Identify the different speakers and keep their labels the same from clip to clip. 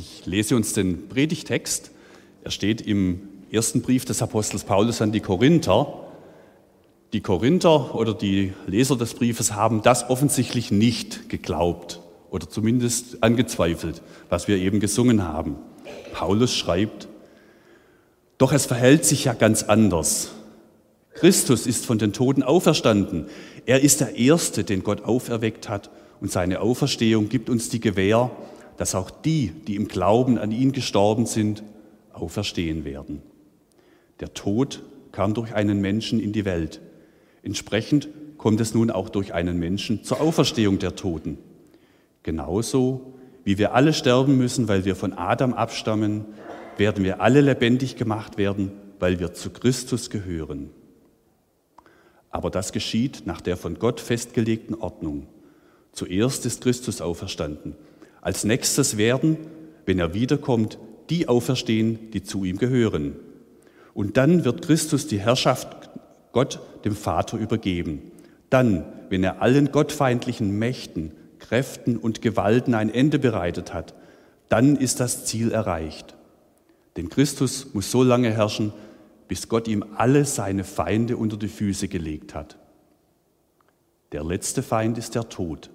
Speaker 1: Ich lese uns den Predigtext. Er steht im ersten Brief des Apostels Paulus an die Korinther. Die Korinther oder die Leser des Briefes haben das offensichtlich nicht geglaubt oder zumindest angezweifelt, was wir eben gesungen haben. Paulus schreibt, doch es verhält sich ja ganz anders. Christus ist von den Toten auferstanden. Er ist der Erste, den Gott auferweckt hat und seine Auferstehung gibt uns die Gewähr, dass auch die, die im Glauben an ihn gestorben sind, auferstehen werden. Der Tod kam durch einen Menschen in die Welt. Entsprechend kommt es nun auch durch einen Menschen zur Auferstehung der Toten. Genauso wie wir alle sterben müssen, weil wir von Adam abstammen, werden wir alle lebendig gemacht werden, weil wir zu Christus gehören. Aber das geschieht nach der von Gott festgelegten Ordnung. Zuerst ist Christus auferstanden als nächstes werden, wenn er wiederkommt, die auferstehen, die zu ihm gehören. Und dann wird Christus die Herrschaft Gott, dem Vater, übergeben. Dann, wenn er allen gottfeindlichen Mächten, Kräften und Gewalten ein Ende bereitet hat, dann ist das Ziel erreicht. Denn Christus muss so lange herrschen, bis Gott ihm alle seine Feinde unter die Füße gelegt hat. Der letzte Feind ist der Tod.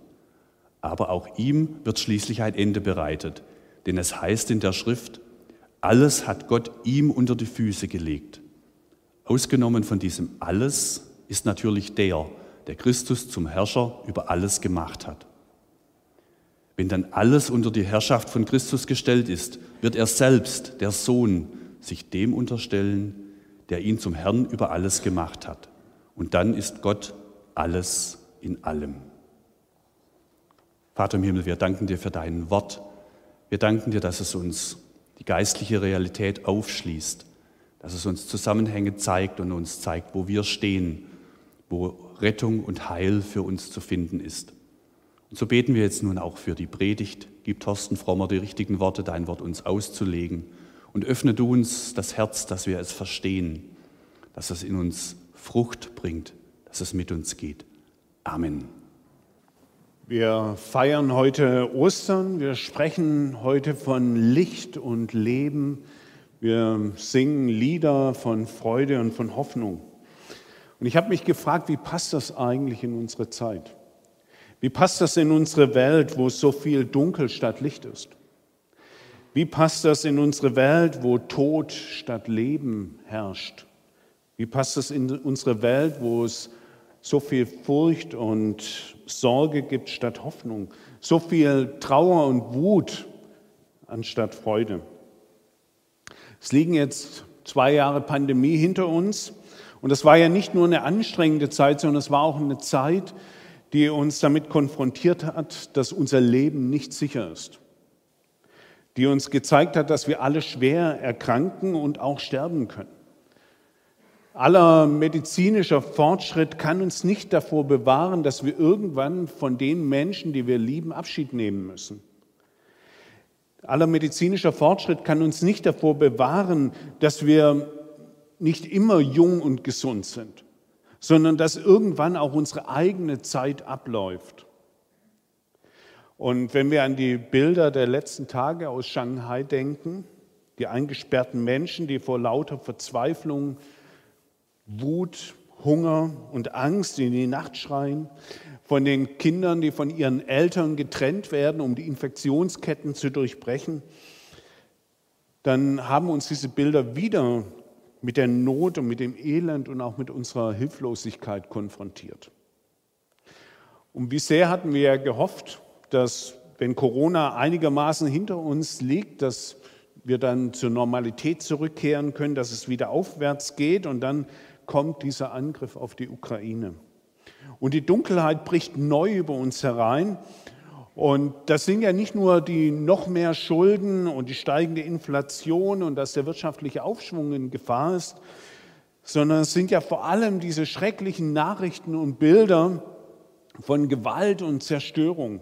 Speaker 1: Aber auch ihm wird schließlich ein Ende bereitet, denn es heißt in der Schrift, alles hat Gott ihm unter die Füße gelegt. Ausgenommen von diesem alles ist natürlich der, der Christus zum Herrscher über alles gemacht hat. Wenn dann alles unter die Herrschaft von Christus gestellt ist, wird er selbst, der Sohn, sich dem unterstellen, der ihn zum Herrn über alles gemacht hat. Und dann ist Gott alles in allem. Vater im Himmel, wir danken dir für dein Wort. Wir danken dir, dass es uns die geistliche Realität aufschließt, dass es uns Zusammenhänge zeigt und uns zeigt, wo wir stehen, wo Rettung und Heil für uns zu finden ist. Und so beten wir jetzt nun auch für die Predigt. Gib Thorsten Frommer die richtigen Worte, dein Wort uns auszulegen. Und öffne du uns das Herz, dass wir es verstehen, dass es in uns Frucht bringt, dass es mit uns geht. Amen.
Speaker 2: Wir feiern heute Ostern, wir sprechen heute von Licht und Leben, wir singen Lieder von Freude und von Hoffnung. Und ich habe mich gefragt, wie passt das eigentlich in unsere Zeit? Wie passt das in unsere Welt, wo so viel Dunkel statt Licht ist? Wie passt das in unsere Welt, wo Tod statt Leben herrscht? Wie passt das in unsere Welt, wo es so viel Furcht und Sorge gibt statt Hoffnung, so viel Trauer und Wut anstatt Freude. Es liegen jetzt zwei Jahre Pandemie hinter uns und es war ja nicht nur eine anstrengende Zeit, sondern es war auch eine Zeit, die uns damit konfrontiert hat, dass unser Leben nicht sicher ist, die uns gezeigt hat, dass wir alle schwer erkranken und auch sterben können. Aller medizinischer Fortschritt kann uns nicht davor bewahren, dass wir irgendwann von den Menschen, die wir lieben, Abschied nehmen müssen. Aller medizinischer Fortschritt kann uns nicht davor bewahren, dass wir nicht immer jung und gesund sind, sondern dass irgendwann auch unsere eigene Zeit abläuft. Und wenn wir an die Bilder der letzten Tage aus Shanghai denken, die eingesperrten Menschen, die vor lauter Verzweiflung Wut, Hunger und Angst in die Nacht schreien, von den Kindern, die von ihren Eltern getrennt werden, um die Infektionsketten zu durchbrechen, dann haben uns diese Bilder wieder mit der Not und mit dem Elend und auch mit unserer Hilflosigkeit konfrontiert. Und wie sehr hatten wir ja gehofft, dass wenn Corona einigermaßen hinter uns liegt, dass wir dann zur Normalität zurückkehren können, dass es wieder aufwärts geht und dann kommt dieser Angriff auf die Ukraine. Und die Dunkelheit bricht neu über uns herein. Und das sind ja nicht nur die noch mehr Schulden und die steigende Inflation und dass der wirtschaftliche Aufschwung in Gefahr ist, sondern es sind ja vor allem diese schrecklichen Nachrichten und Bilder von Gewalt und Zerstörung,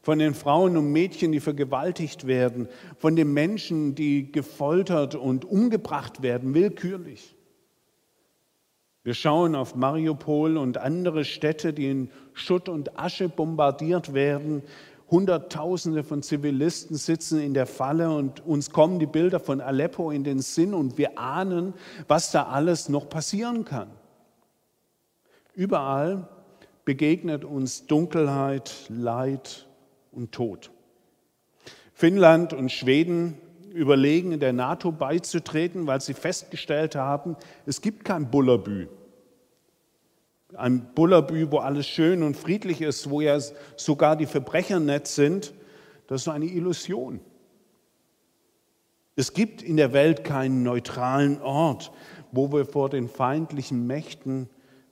Speaker 2: von den Frauen und Mädchen, die vergewaltigt werden, von den Menschen, die gefoltert und umgebracht werden, willkürlich. Wir schauen auf Mariupol und andere Städte, die in Schutt und Asche bombardiert werden Hunderttausende von Zivilisten sitzen in der Falle und uns kommen die Bilder von Aleppo in den Sinn und wir ahnen, was da alles noch passieren kann. Überall begegnet uns Dunkelheit, Leid und Tod. Finnland und Schweden überlegen, der NATO beizutreten, weil sie festgestellt haben, es gibt kein Bullerbü. Ein Bullerbü, wo alles schön und friedlich ist, wo ja sogar die Verbrecher nett sind, das ist eine Illusion. Es gibt in der Welt keinen neutralen Ort, wo wir vor den feindlichen Mächten,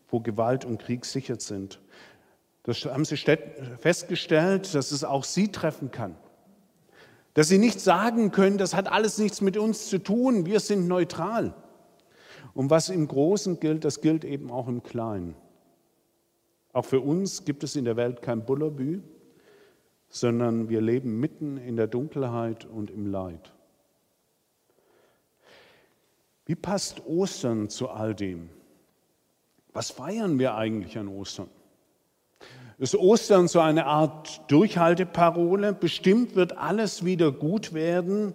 Speaker 2: vor Gewalt und Krieg sicher sind. Das haben sie festgestellt, dass es auch sie treffen kann. Dass sie nicht sagen können, das hat alles nichts mit uns zu tun, wir sind neutral. Und was im Großen gilt, das gilt eben auch im Kleinen. Auch für uns gibt es in der Welt kein Bullerbü, sondern wir leben mitten in der Dunkelheit und im Leid. Wie passt Ostern zu all dem? Was feiern wir eigentlich an Ostern? Ist Ostern so eine Art Durchhalteparole? Bestimmt wird alles wieder gut werden.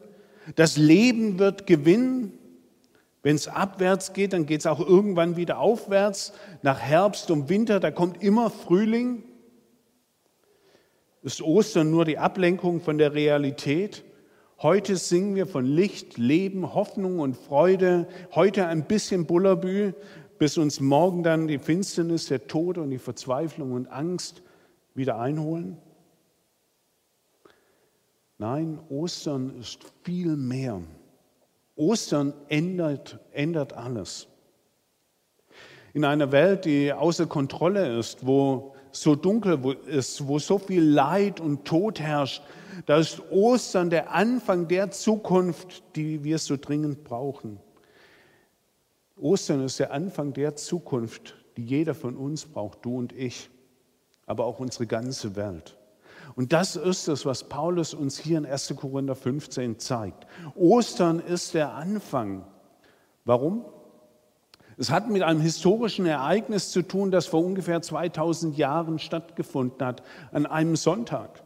Speaker 2: Das Leben wird gewinnen. Wenn es abwärts geht, dann geht es auch irgendwann wieder aufwärts. Nach Herbst und Winter, da kommt immer Frühling. Ist Ostern nur die Ablenkung von der Realität? Heute singen wir von Licht, Leben, Hoffnung und Freude. Heute ein bisschen Bullerbü, bis uns morgen dann die Finsternis, der Tod und die Verzweiflung und Angst wieder einholen? Nein, Ostern ist viel mehr. Ostern ändert, ändert alles. In einer Welt, die außer Kontrolle ist, wo so dunkel ist, wo so viel Leid und Tod herrscht, da ist Ostern der Anfang der Zukunft, die wir so dringend brauchen. Ostern ist der Anfang der Zukunft, die jeder von uns braucht, du und ich, aber auch unsere ganze Welt. Und das ist es, was Paulus uns hier in 1. Korinther 15 zeigt. Ostern ist der Anfang. Warum? Es hat mit einem historischen Ereignis zu tun, das vor ungefähr 2000 Jahren stattgefunden hat, an einem Sonntag,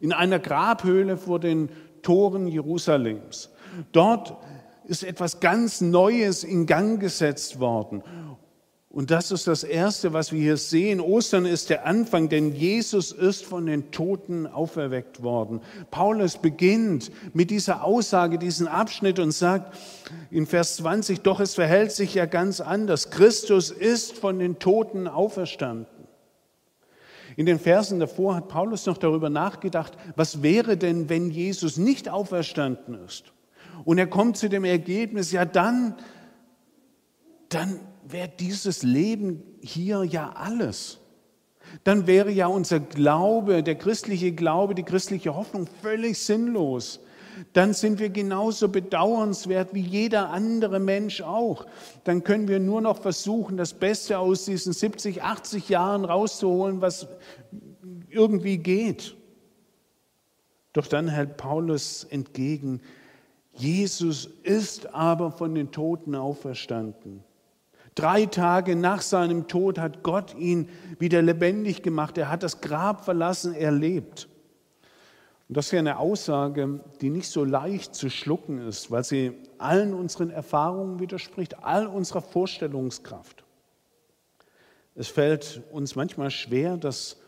Speaker 2: in einer Grabhöhle vor den Toren Jerusalems. Dort ist etwas ganz Neues in Gang gesetzt worden. Und das ist das Erste, was wir hier sehen. Ostern ist der Anfang, denn Jesus ist von den Toten auferweckt worden. Paulus beginnt mit dieser Aussage, diesen Abschnitt und sagt in Vers 20, doch es verhält sich ja ganz anders. Christus ist von den Toten auferstanden. In den Versen davor hat Paulus noch darüber nachgedacht, was wäre denn, wenn Jesus nicht auferstanden ist? Und er kommt zu dem Ergebnis, ja dann, dann wäre dieses Leben hier ja alles. Dann wäre ja unser Glaube, der christliche Glaube, die christliche Hoffnung völlig sinnlos. Dann sind wir genauso bedauernswert wie jeder andere Mensch auch. Dann können wir nur noch versuchen, das Beste aus diesen 70, 80 Jahren rauszuholen, was irgendwie geht. Doch dann hält Paulus entgegen, Jesus ist aber von den Toten auferstanden. Drei Tage nach seinem Tod hat Gott ihn wieder lebendig gemacht. Er hat das Grab verlassen, er lebt. Und das ist ja eine Aussage, die nicht so leicht zu schlucken ist, weil sie allen unseren Erfahrungen widerspricht, all unserer Vorstellungskraft. Es fällt uns manchmal schwer, das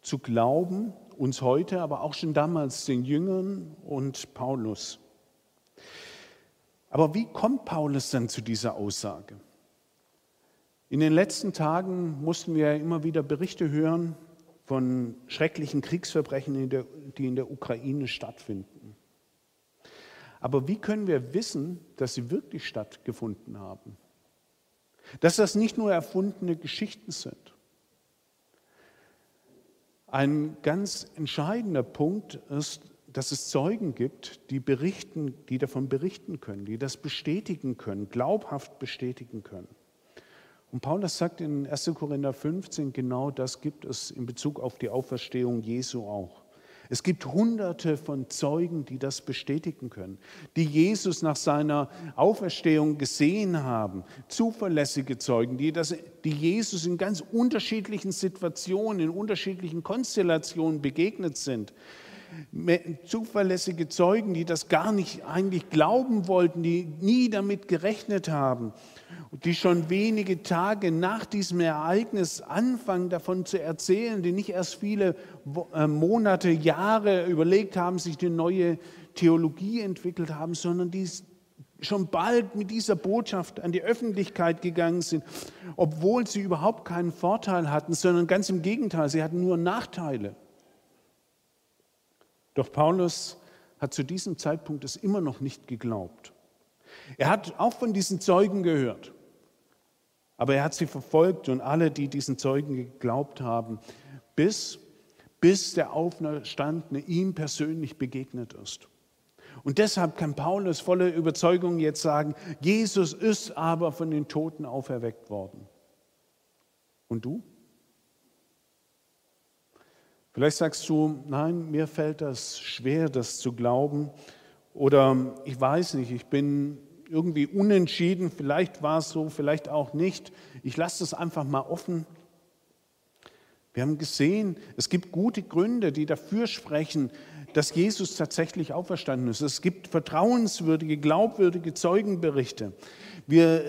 Speaker 2: zu glauben, uns heute, aber auch schon damals den Jüngern und Paulus. Aber wie kommt Paulus dann zu dieser Aussage? In den letzten Tagen mussten wir immer wieder Berichte hören von schrecklichen Kriegsverbrechen, die in der Ukraine stattfinden. Aber wie können wir wissen, dass sie wirklich stattgefunden haben? Dass das nicht nur erfundene Geschichten sind. Ein ganz entscheidender Punkt ist, dass es Zeugen gibt, die berichten, die davon berichten können, die das bestätigen können, glaubhaft bestätigen können. Und Paulus sagt in 1. Korinther 15, genau das gibt es in Bezug auf die Auferstehung Jesu auch. Es gibt hunderte von Zeugen, die das bestätigen können, die Jesus nach seiner Auferstehung gesehen haben. Zuverlässige Zeugen, die, das, die Jesus in ganz unterschiedlichen Situationen, in unterschiedlichen Konstellationen begegnet sind zuverlässige Zeugen, die das gar nicht eigentlich glauben wollten, die nie damit gerechnet haben, die schon wenige Tage nach diesem Ereignis anfangen davon zu erzählen, die nicht erst viele äh, Monate, Jahre überlegt haben, sich eine neue Theologie entwickelt haben, sondern die schon bald mit dieser Botschaft an die Öffentlichkeit gegangen sind, obwohl sie überhaupt keinen Vorteil hatten, sondern ganz im Gegenteil, sie hatten nur Nachteile. Doch Paulus hat zu diesem Zeitpunkt es immer noch nicht geglaubt. Er hat auch von diesen Zeugen gehört, aber er hat sie verfolgt und alle, die diesen Zeugen geglaubt haben, bis, bis der Auferstandene ihm persönlich begegnet ist. Und deshalb kann Paulus voller Überzeugung jetzt sagen, Jesus ist aber von den Toten auferweckt worden. Und du? Vielleicht sagst du, nein, mir fällt das schwer, das zu glauben. Oder ich weiß nicht, ich bin irgendwie unentschieden, vielleicht war es so, vielleicht auch nicht. Ich lasse das einfach mal offen. Wir haben gesehen, es gibt gute Gründe, die dafür sprechen, dass Jesus tatsächlich auferstanden ist. Es gibt vertrauenswürdige, glaubwürdige Zeugenberichte. Wir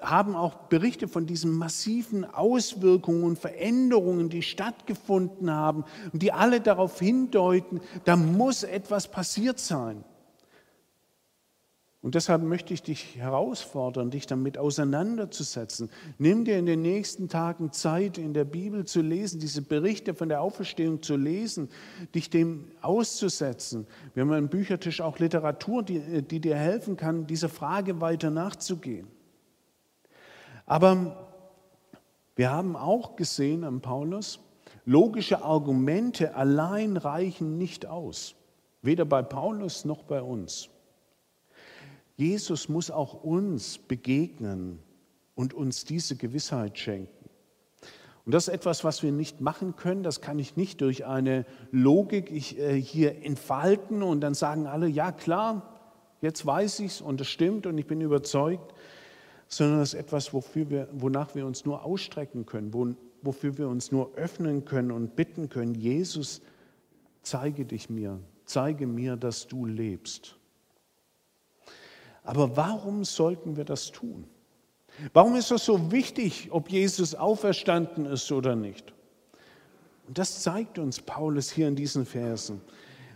Speaker 2: haben auch Berichte von diesen massiven Auswirkungen und Veränderungen, die stattgefunden haben und die alle darauf hindeuten, da muss etwas passiert sein. Und deshalb möchte ich dich herausfordern, dich damit auseinanderzusetzen. Nimm dir in den nächsten Tagen Zeit, in der Bibel zu lesen, diese Berichte von der Auferstehung zu lesen, dich dem auszusetzen. Wir haben am Büchertisch auch Literatur, die, die dir helfen kann, dieser Frage weiter nachzugehen. Aber wir haben auch gesehen am Paulus, logische Argumente allein reichen nicht aus. Weder bei Paulus noch bei uns. Jesus muss auch uns begegnen und uns diese Gewissheit schenken. Und das ist etwas, was wir nicht machen können. Das kann ich nicht durch eine Logik äh, hier entfalten und dann sagen alle, ja klar, jetzt weiß ich es und es stimmt und ich bin überzeugt sondern es ist etwas, wofür wir, wonach wir uns nur ausstrecken können, wo, wofür wir uns nur öffnen können und bitten können, Jesus, zeige dich mir, zeige mir, dass du lebst. Aber warum sollten wir das tun? Warum ist es so wichtig, ob Jesus auferstanden ist oder nicht? Und das zeigt uns Paulus hier in diesen Versen.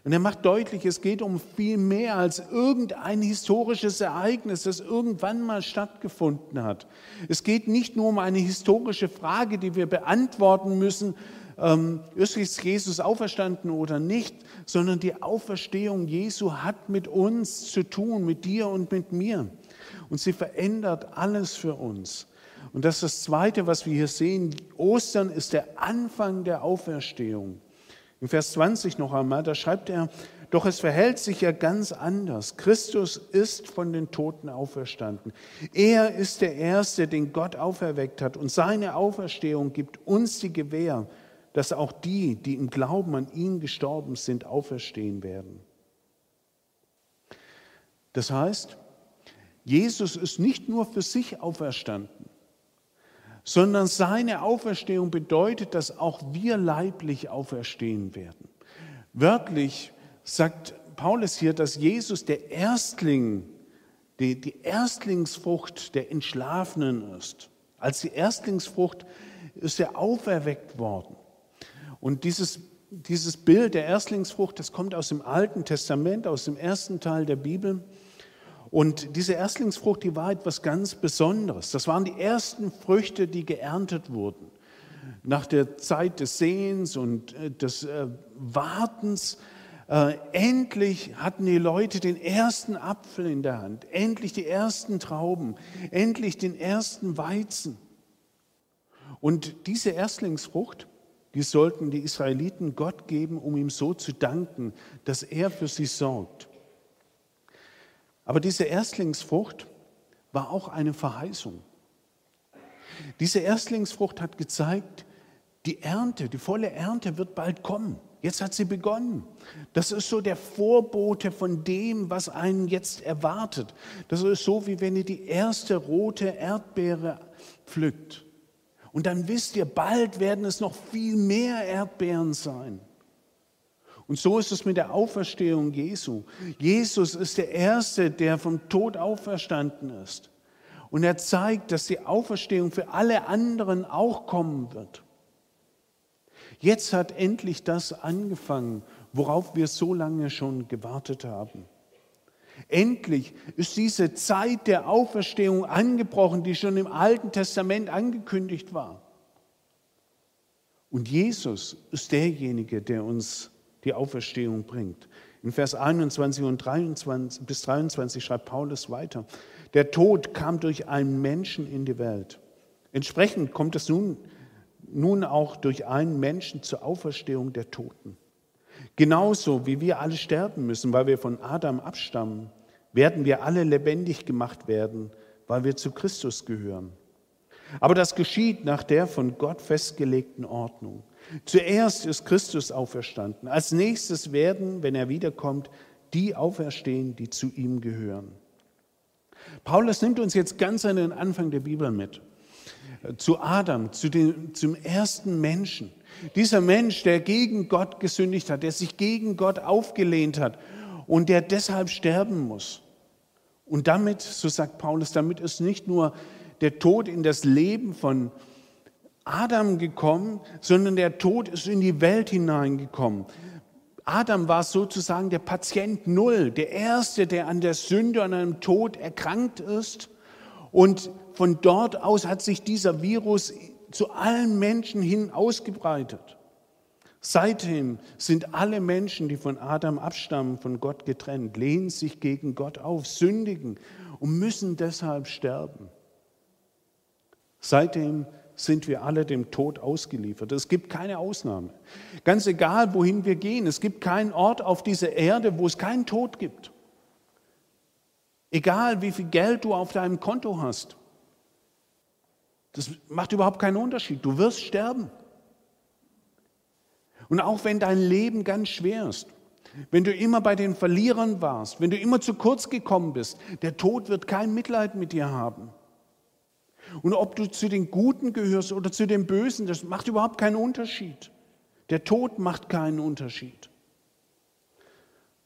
Speaker 2: Und er macht deutlich, es geht um viel mehr als irgendein historisches Ereignis, das irgendwann mal stattgefunden hat. Es geht nicht nur um eine historische Frage, die wir beantworten müssen, ähm, ist Jesus auferstanden oder nicht, sondern die Auferstehung Jesu hat mit uns zu tun, mit dir und mit mir. Und sie verändert alles für uns. Und das ist das Zweite, was wir hier sehen. Ostern ist der Anfang der Auferstehung. In Vers 20 noch einmal, da schreibt er, doch es verhält sich ja ganz anders. Christus ist von den Toten auferstanden. Er ist der Erste, den Gott auferweckt hat. Und seine Auferstehung gibt uns die Gewähr, dass auch die, die im Glauben an ihn gestorben sind, auferstehen werden. Das heißt, Jesus ist nicht nur für sich auferstanden sondern seine Auferstehung bedeutet, dass auch wir leiblich auferstehen werden. Wörtlich sagt Paulus hier, dass Jesus der Erstling, die, die Erstlingsfrucht der Entschlafenen ist. Als die Erstlingsfrucht ist er auferweckt worden. Und dieses, dieses Bild der Erstlingsfrucht, das kommt aus dem Alten Testament, aus dem ersten Teil der Bibel. Und diese Erstlingsfrucht, die war etwas ganz Besonderes. Das waren die ersten Früchte, die geerntet wurden. Nach der Zeit des Sehens und äh, des äh, Wartens, äh, endlich hatten die Leute den ersten Apfel in der Hand, endlich die ersten Trauben, endlich den ersten Weizen. Und diese Erstlingsfrucht, die sollten die Israeliten Gott geben, um ihm so zu danken, dass er für sie sorgt. Aber diese Erstlingsfrucht war auch eine Verheißung. Diese Erstlingsfrucht hat gezeigt, die Ernte, die volle Ernte wird bald kommen. Jetzt hat sie begonnen. Das ist so der Vorbote von dem, was einen jetzt erwartet. Das ist so, wie wenn ihr die erste rote Erdbeere pflückt. Und dann wisst ihr, bald werden es noch viel mehr Erdbeeren sein. Und so ist es mit der Auferstehung Jesu. Jesus ist der Erste, der vom Tod auferstanden ist. Und er zeigt, dass die Auferstehung für alle anderen auch kommen wird. Jetzt hat endlich das angefangen, worauf wir so lange schon gewartet haben. Endlich ist diese Zeit der Auferstehung angebrochen, die schon im Alten Testament angekündigt war. Und Jesus ist derjenige, der uns die Auferstehung bringt. In Vers 21 und 23 bis 23 schreibt Paulus weiter. Der Tod kam durch einen Menschen in die Welt. Entsprechend kommt es nun, nun auch durch einen Menschen zur Auferstehung der Toten. Genauso wie wir alle sterben müssen, weil wir von Adam abstammen, werden wir alle lebendig gemacht werden, weil wir zu Christus gehören. Aber das geschieht nach der von Gott festgelegten Ordnung. Zuerst ist Christus auferstanden. Als nächstes werden, wenn er wiederkommt, die auferstehen, die zu ihm gehören. Paulus nimmt uns jetzt ganz an den Anfang der Bibel mit. Zu Adam, zu den, zum ersten Menschen. Dieser Mensch, der gegen Gott gesündigt hat, der sich gegen Gott aufgelehnt hat und der deshalb sterben muss. Und damit, so sagt Paulus, damit ist nicht nur der Tod in das Leben von Adam gekommen, sondern der Tod ist in die Welt hineingekommen. Adam war sozusagen der Patient Null, der Erste, der an der Sünde, an einem Tod erkrankt ist. Und von dort aus hat sich dieser Virus zu allen Menschen hin ausgebreitet. Seitdem sind alle Menschen, die von Adam abstammen, von Gott getrennt, lehnen sich gegen Gott auf, sündigen und müssen deshalb sterben. Seitdem sind wir alle dem Tod ausgeliefert. Es gibt keine Ausnahme. Ganz egal, wohin wir gehen, es gibt keinen Ort auf dieser Erde, wo es keinen Tod gibt. Egal, wie viel Geld du auf deinem Konto hast. Das macht überhaupt keinen Unterschied. Du wirst sterben. Und auch wenn dein Leben ganz schwer ist, wenn du immer bei den Verlierern warst, wenn du immer zu kurz gekommen bist, der Tod wird kein Mitleid mit dir haben. Und ob du zu den Guten gehörst oder zu den Bösen, das macht überhaupt keinen Unterschied. Der Tod macht keinen Unterschied.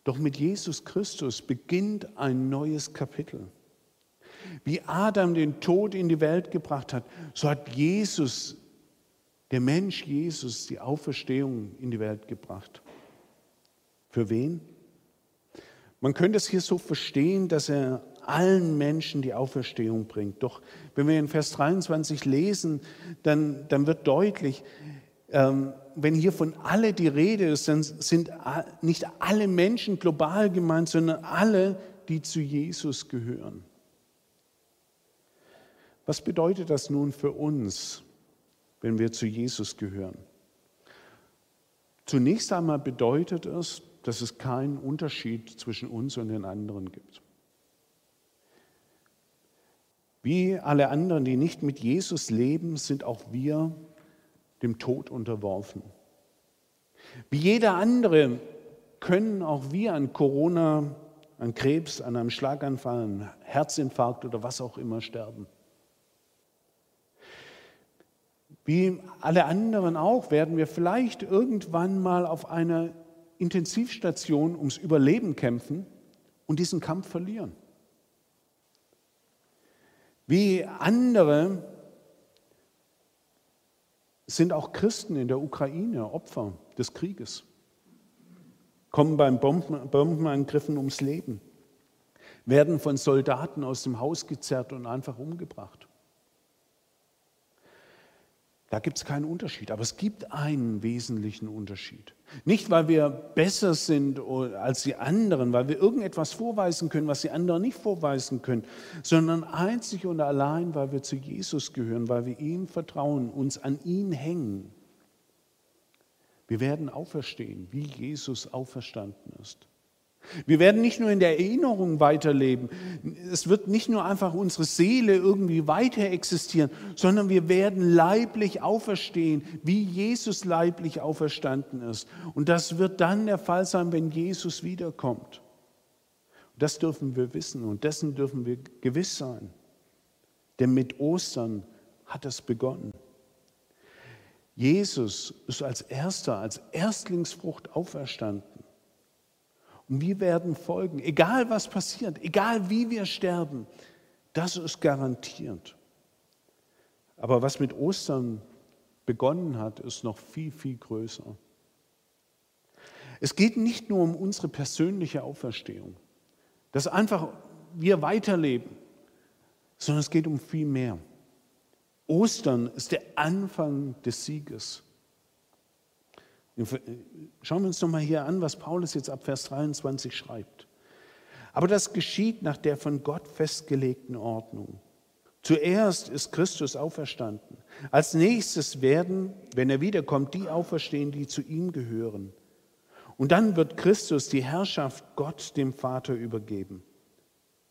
Speaker 2: Doch mit Jesus Christus beginnt ein neues Kapitel. Wie Adam den Tod in die Welt gebracht hat, so hat Jesus, der Mensch Jesus, die Auferstehung in die Welt gebracht. Für wen? Man könnte es hier so verstehen, dass er allen Menschen die Auferstehung bringt. Doch wenn wir in Vers 23 lesen, dann, dann wird deutlich, ähm, wenn hier von alle die Rede ist, dann sind nicht alle Menschen global gemeint, sondern alle, die zu Jesus gehören. Was bedeutet das nun für uns, wenn wir zu Jesus gehören? Zunächst einmal bedeutet es, dass es keinen Unterschied zwischen uns und den anderen gibt. Wie alle anderen, die nicht mit Jesus leben, sind auch wir dem Tod unterworfen. Wie jeder andere können auch wir an Corona, an Krebs, an einem Schlaganfall, an Herzinfarkt oder was auch immer sterben. Wie alle anderen auch werden wir vielleicht irgendwann mal auf einer Intensivstation ums Überleben kämpfen und diesen Kampf verlieren. Wie andere sind auch Christen in der Ukraine Opfer des Krieges, kommen beim Bombenangriffen ums Leben, werden von Soldaten aus dem Haus gezerrt und einfach umgebracht. Da gibt es keinen Unterschied, aber es gibt einen wesentlichen Unterschied. Nicht, weil wir besser sind als die anderen, weil wir irgendetwas vorweisen können, was die anderen nicht vorweisen können, sondern einzig und allein, weil wir zu Jesus gehören, weil wir ihm vertrauen, uns an ihn hängen. Wir werden auferstehen, wie Jesus auferstanden ist. Wir werden nicht nur in der Erinnerung weiterleben, es wird nicht nur einfach unsere Seele irgendwie weiter existieren, sondern wir werden leiblich auferstehen, wie Jesus leiblich auferstanden ist. Und das wird dann der Fall sein, wenn Jesus wiederkommt. Das dürfen wir wissen und dessen dürfen wir gewiss sein. Denn mit Ostern hat es begonnen. Jesus ist als erster, als Erstlingsfrucht auferstanden. Und wir werden folgen, egal was passiert, egal wie wir sterben, das ist garantiert. Aber was mit Ostern begonnen hat, ist noch viel, viel größer. Es geht nicht nur um unsere persönliche Auferstehung, dass einfach wir weiterleben, sondern es geht um viel mehr. Ostern ist der Anfang des Sieges. Schauen wir uns noch mal hier an, was Paulus jetzt ab Vers 23 schreibt. Aber das geschieht nach der von Gott festgelegten Ordnung. Zuerst ist Christus auferstanden. Als nächstes werden, wenn er wiederkommt, die auferstehen, die zu ihm gehören. Und dann wird Christus die Herrschaft Gott dem Vater übergeben.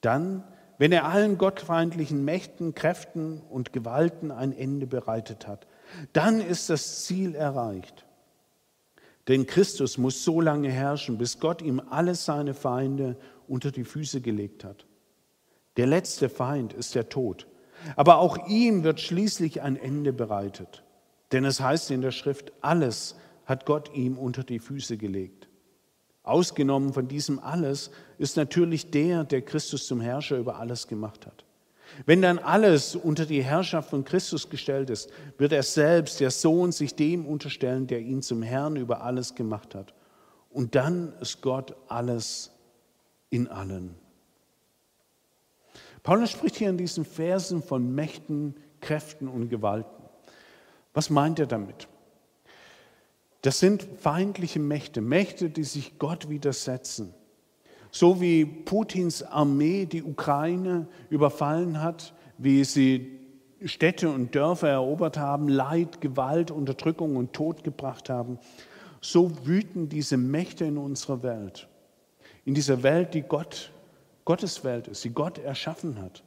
Speaker 2: Dann, wenn er allen gottfeindlichen Mächten, Kräften und Gewalten ein Ende bereitet hat, dann ist das Ziel erreicht. Denn Christus muss so lange herrschen, bis Gott ihm alle seine Feinde unter die Füße gelegt hat. Der letzte Feind ist der Tod. Aber auch ihm wird schließlich ein Ende bereitet. Denn es heißt in der Schrift, alles hat Gott ihm unter die Füße gelegt. Ausgenommen von diesem alles ist natürlich der, der Christus zum Herrscher über alles gemacht hat. Wenn dann alles unter die Herrschaft von Christus gestellt ist, wird er selbst, der Sohn, sich dem unterstellen, der ihn zum Herrn über alles gemacht hat. Und dann ist Gott alles in allen. Paulus spricht hier in diesen Versen von Mächten, Kräften und Gewalten. Was meint er damit? Das sind feindliche Mächte, Mächte, die sich Gott widersetzen. So wie Putins Armee die Ukraine überfallen hat, wie sie Städte und Dörfer erobert haben, Leid, Gewalt, Unterdrückung und Tod gebracht haben, so wüten diese Mächte in unserer Welt. In dieser Welt, die Gott, Gottes Welt ist, die Gott erschaffen hat.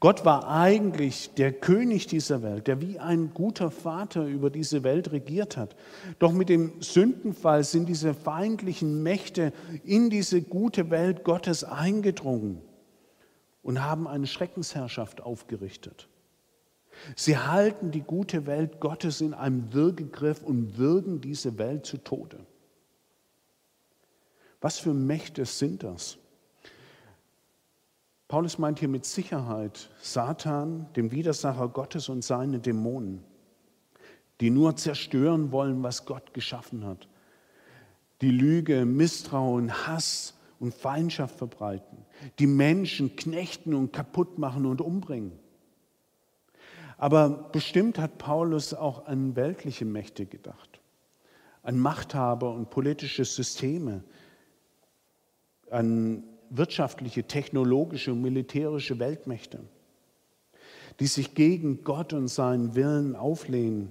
Speaker 2: Gott war eigentlich der König dieser Welt, der wie ein guter Vater über diese Welt regiert hat. Doch mit dem Sündenfall sind diese feindlichen Mächte in diese gute Welt Gottes eingedrungen und haben eine Schreckensherrschaft aufgerichtet. Sie halten die gute Welt Gottes in einem Würgegriff und würgen diese Welt zu Tode. Was für Mächte sind das? Paulus meint hier mit Sicherheit Satan, dem Widersacher Gottes und seine Dämonen, die nur zerstören wollen, was Gott geschaffen hat. Die Lüge, Misstrauen, Hass und Feindschaft verbreiten, die Menschen knechten und kaputt machen und umbringen. Aber bestimmt hat Paulus auch an weltliche Mächte gedacht, an Machthaber und politische Systeme, an wirtschaftliche, technologische und militärische Weltmächte, die sich gegen Gott und seinen Willen auflehnen,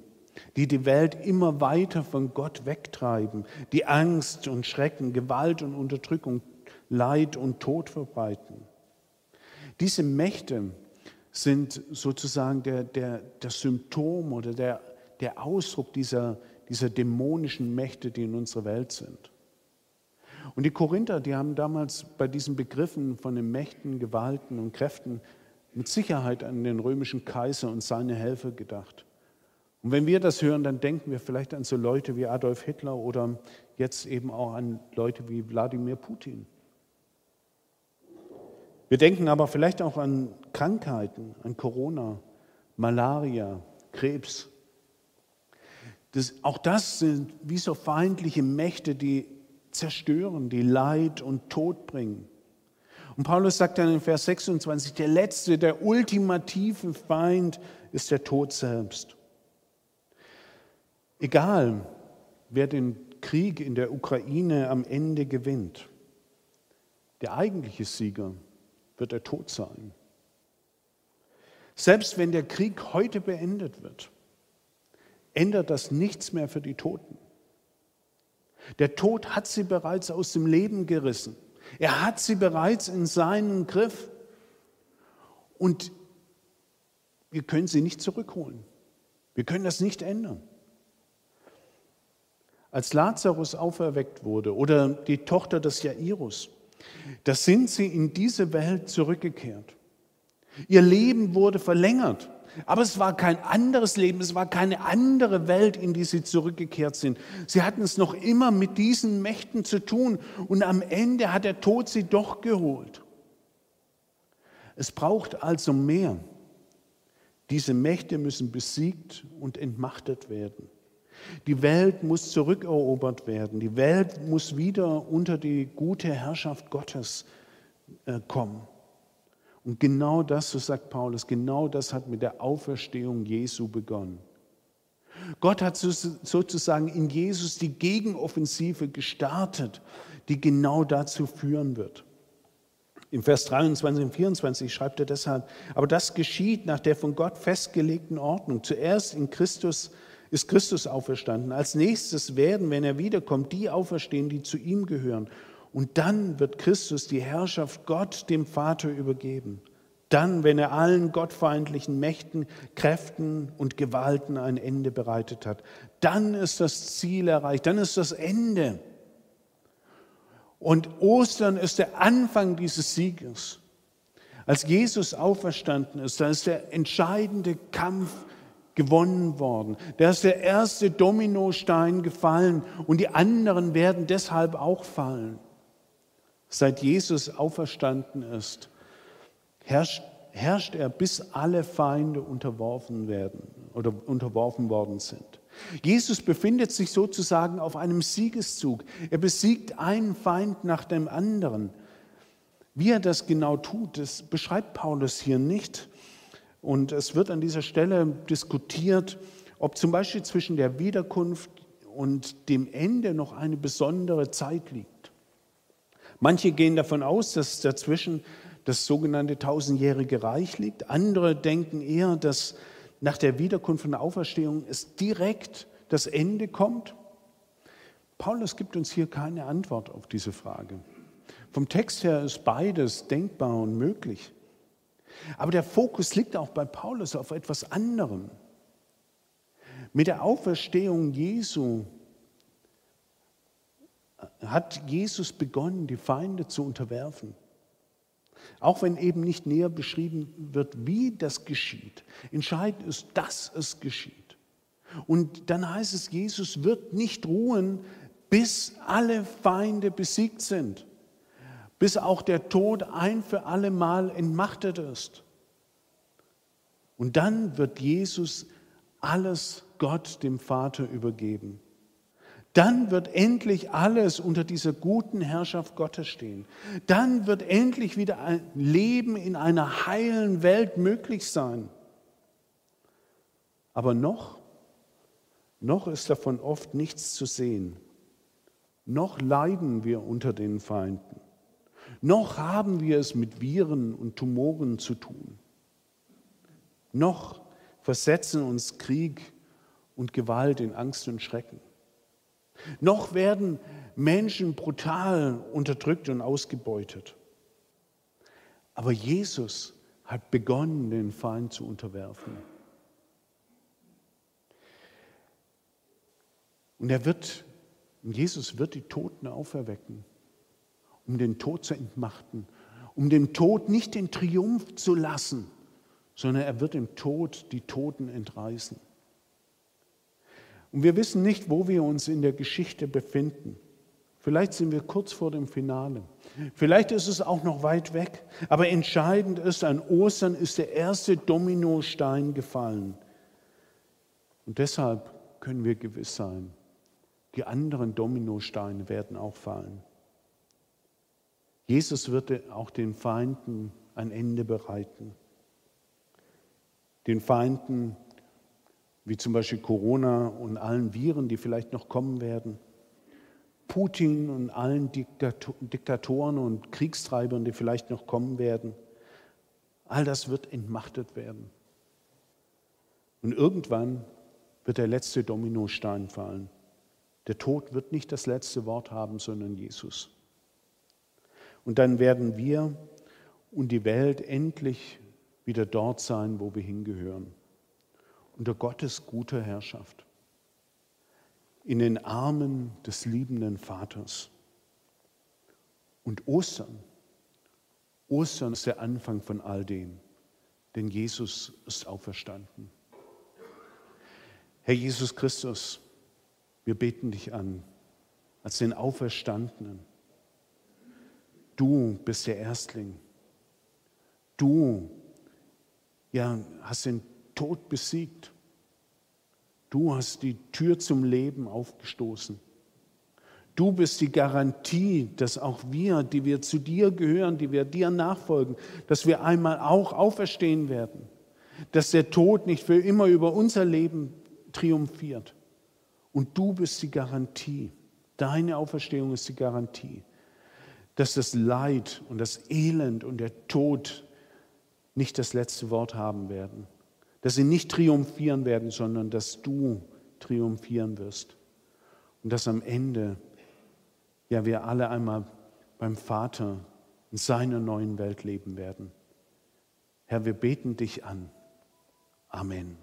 Speaker 2: die die Welt immer weiter von Gott wegtreiben, die Angst und Schrecken, Gewalt und Unterdrückung, Leid und Tod verbreiten. Diese Mächte sind sozusagen der, der, das Symptom oder der, der Ausdruck dieser, dieser dämonischen Mächte, die in unserer Welt sind. Und die Korinther, die haben damals bei diesen Begriffen von den Mächten, Gewalten und Kräften mit Sicherheit an den römischen Kaiser und seine Helfer gedacht. Und wenn wir das hören, dann denken wir vielleicht an so Leute wie Adolf Hitler oder jetzt eben auch an Leute wie Wladimir Putin. Wir denken aber vielleicht auch an Krankheiten, an Corona, Malaria, Krebs. Das, auch das sind wie so feindliche Mächte, die zerstören, die Leid und Tod bringen. Und Paulus sagt dann in Vers 26, der letzte, der ultimative Feind ist der Tod selbst. Egal, wer den Krieg in der Ukraine am Ende gewinnt, der eigentliche Sieger wird der Tod sein. Selbst wenn der Krieg heute beendet wird, ändert das nichts mehr für die Toten. Der Tod hat sie bereits aus dem Leben gerissen. Er hat sie bereits in seinem Griff. Und wir können sie nicht zurückholen. Wir können das nicht ändern. Als Lazarus auferweckt wurde oder die Tochter des Jairus, da sind sie in diese Welt zurückgekehrt. Ihr Leben wurde verlängert. Aber es war kein anderes Leben, es war keine andere Welt, in die sie zurückgekehrt sind. Sie hatten es noch immer mit diesen Mächten zu tun und am Ende hat der Tod sie doch geholt. Es braucht also mehr. Diese Mächte müssen besiegt und entmachtet werden. Die Welt muss zurückerobert werden. Die Welt muss wieder unter die gute Herrschaft Gottes äh, kommen. Und genau das, so sagt Paulus, genau das hat mit der Auferstehung Jesu begonnen. Gott hat sozusagen in Jesus die Gegenoffensive gestartet, die genau dazu führen wird. Im Vers 23 und 24 schreibt er deshalb, aber das geschieht nach der von Gott festgelegten Ordnung. Zuerst in Christus ist Christus auferstanden. Als nächstes werden, wenn er wiederkommt, die auferstehen, die zu ihm gehören. Und dann wird Christus die Herrschaft Gott, dem Vater, übergeben. Dann, wenn er allen gottfeindlichen Mächten, Kräften und Gewalten ein Ende bereitet hat. Dann ist das Ziel erreicht, dann ist das Ende. Und Ostern ist der Anfang dieses Sieges. Als Jesus auferstanden ist, da ist der entscheidende Kampf gewonnen worden. Da ist der erste Dominostein gefallen und die anderen werden deshalb auch fallen seit Jesus auferstanden ist, herrscht, herrscht er, bis alle Feinde unterworfen werden oder unterworfen worden sind. Jesus befindet sich sozusagen auf einem Siegeszug. Er besiegt einen Feind nach dem anderen. Wie er das genau tut, das beschreibt Paulus hier nicht. Und es wird an dieser Stelle diskutiert, ob zum Beispiel zwischen der Wiederkunft und dem Ende noch eine besondere Zeit liegt. Manche gehen davon aus, dass dazwischen das sogenannte tausendjährige Reich liegt. Andere denken eher, dass nach der Wiederkunft und Auferstehung es direkt das Ende kommt. Paulus gibt uns hier keine Antwort auf diese Frage. Vom Text her ist beides denkbar und möglich. Aber der Fokus liegt auch bei Paulus auf etwas anderem. Mit der Auferstehung Jesu hat Jesus begonnen, die Feinde zu unterwerfen. Auch wenn eben nicht näher beschrieben wird, wie das geschieht. Entscheidend ist, dass es geschieht. Und dann heißt es, Jesus wird nicht ruhen, bis alle Feinde besiegt sind, bis auch der Tod ein für alle Mal entmachtet ist. Und dann wird Jesus alles Gott, dem Vater, übergeben dann wird endlich alles unter dieser guten Herrschaft Gottes stehen. Dann wird endlich wieder ein Leben in einer heilen Welt möglich sein. Aber noch, noch ist davon oft nichts zu sehen. Noch leiden wir unter den Feinden. Noch haben wir es mit Viren und Tumoren zu tun. Noch versetzen uns Krieg und Gewalt in Angst und Schrecken. Noch werden Menschen brutal unterdrückt und ausgebeutet. Aber Jesus hat begonnen, den Feind zu unterwerfen. Und er wird, Jesus wird die Toten auferwecken, um den Tod zu entmachten, um dem Tod nicht den Triumph zu lassen, sondern er wird dem Tod die Toten entreißen. Und wir wissen nicht, wo wir uns in der Geschichte befinden. Vielleicht sind wir kurz vor dem Finale. Vielleicht ist es auch noch weit weg. Aber entscheidend ist, an Ostern ist der erste Dominostein gefallen. Und deshalb können wir gewiss sein, die anderen Dominosteine werden auch fallen. Jesus wird auch den Feinden ein Ende bereiten. Den Feinden, wie zum Beispiel Corona und allen Viren, die vielleicht noch kommen werden, Putin und allen Diktatoren und Kriegstreibern, die vielleicht noch kommen werden. All das wird entmachtet werden. Und irgendwann wird der letzte Dominostein fallen. Der Tod wird nicht das letzte Wort haben, sondern Jesus. Und dann werden wir und die Welt endlich wieder dort sein, wo wir hingehören. Unter Gottes guter Herrschaft. In den Armen des liebenden Vaters. Und Ostern, Ostern ist der Anfang von all dem, denn Jesus ist auferstanden. Herr Jesus Christus, wir beten dich an als den Auferstandenen. Du bist der Erstling. Du ja, hast den Tod besiegt. Du hast die Tür zum Leben aufgestoßen. Du bist die Garantie, dass auch wir, die wir zu dir gehören, die wir dir nachfolgen, dass wir einmal auch auferstehen werden. Dass der Tod nicht für immer über unser Leben triumphiert. Und du bist die Garantie. Deine Auferstehung ist die Garantie, dass das Leid und das Elend und der Tod nicht das letzte Wort haben werden. Dass sie nicht triumphieren werden, sondern dass du triumphieren wirst. Und dass am Ende, ja, wir alle einmal beim Vater in seiner neuen Welt leben werden. Herr, wir beten dich an. Amen.